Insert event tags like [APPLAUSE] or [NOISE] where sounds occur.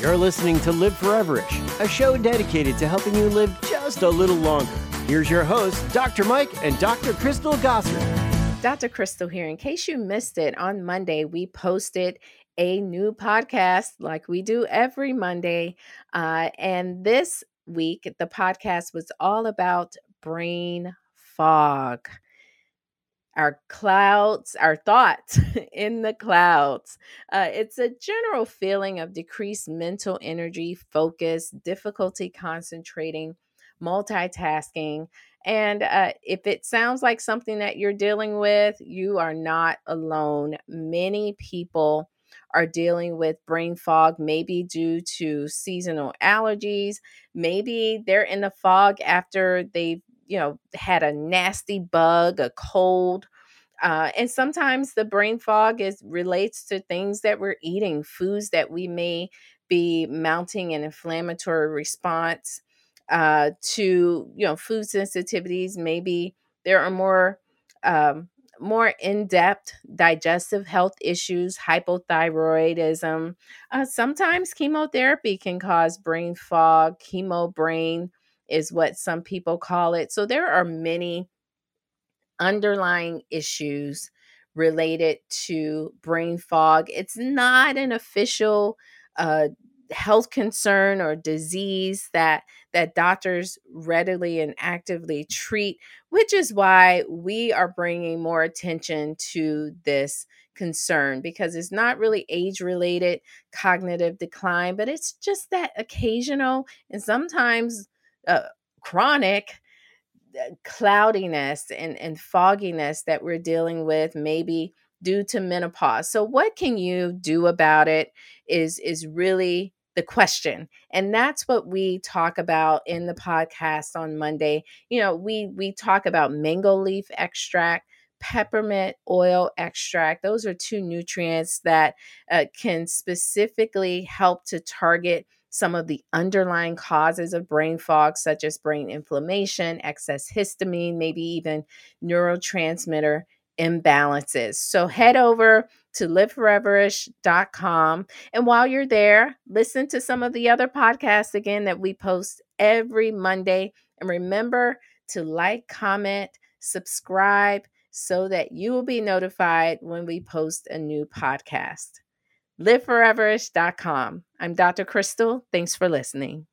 You're listening to Live Foreverish, a show dedicated to helping you live just a little longer. Here's your host, Dr. Mike and Dr. Crystal Gossard. Dr. Crystal here. In case you missed it, on Monday we posted a new podcast like we do every Monday. Uh, and this week, the podcast was all about brain fog our clouds, our thoughts [LAUGHS] in the clouds. Uh, it's a general feeling of decreased mental energy, focus, difficulty concentrating, multitasking. And uh, if it sounds like something that you're dealing with, you are not alone. Many people are dealing with brain fog, maybe due to seasonal allergies. Maybe they're in the fog after they've you know, had a nasty bug, a cold. Uh, and sometimes the brain fog is relates to things that we're eating, foods that we may be mounting an inflammatory response uh, to, you know, food sensitivities. Maybe there are more um, more in-depth digestive health issues, hypothyroidism. Uh, sometimes chemotherapy can cause brain fog, chemo brain is what some people call it. So there are many underlying issues related to brain fog. It's not an official uh, health concern or disease that that doctors readily and actively treat which is why we are bringing more attention to this concern because it's not really age related cognitive decline but it's just that occasional and sometimes uh, chronic uh, cloudiness and, and fogginess that we're dealing with maybe due to menopause. So what can you do about it is is really the question. And that's what we talk about in the podcast on monday. You know we we talk about mango leaf extract peppermint oil extract. Those are two nutrients that uh, can specifically help to target some of the underlying causes of brain fog, such as brain inflammation, excess histamine, maybe even neurotransmitter imbalances. So head over to liveforeverish.com. And while you're there, listen to some of the other podcasts again that we post every Monday. And remember to like, comment, subscribe so that you will be notified when we post a new podcast liveforeverish.com. I'm Dr. Crystal. Thanks for listening.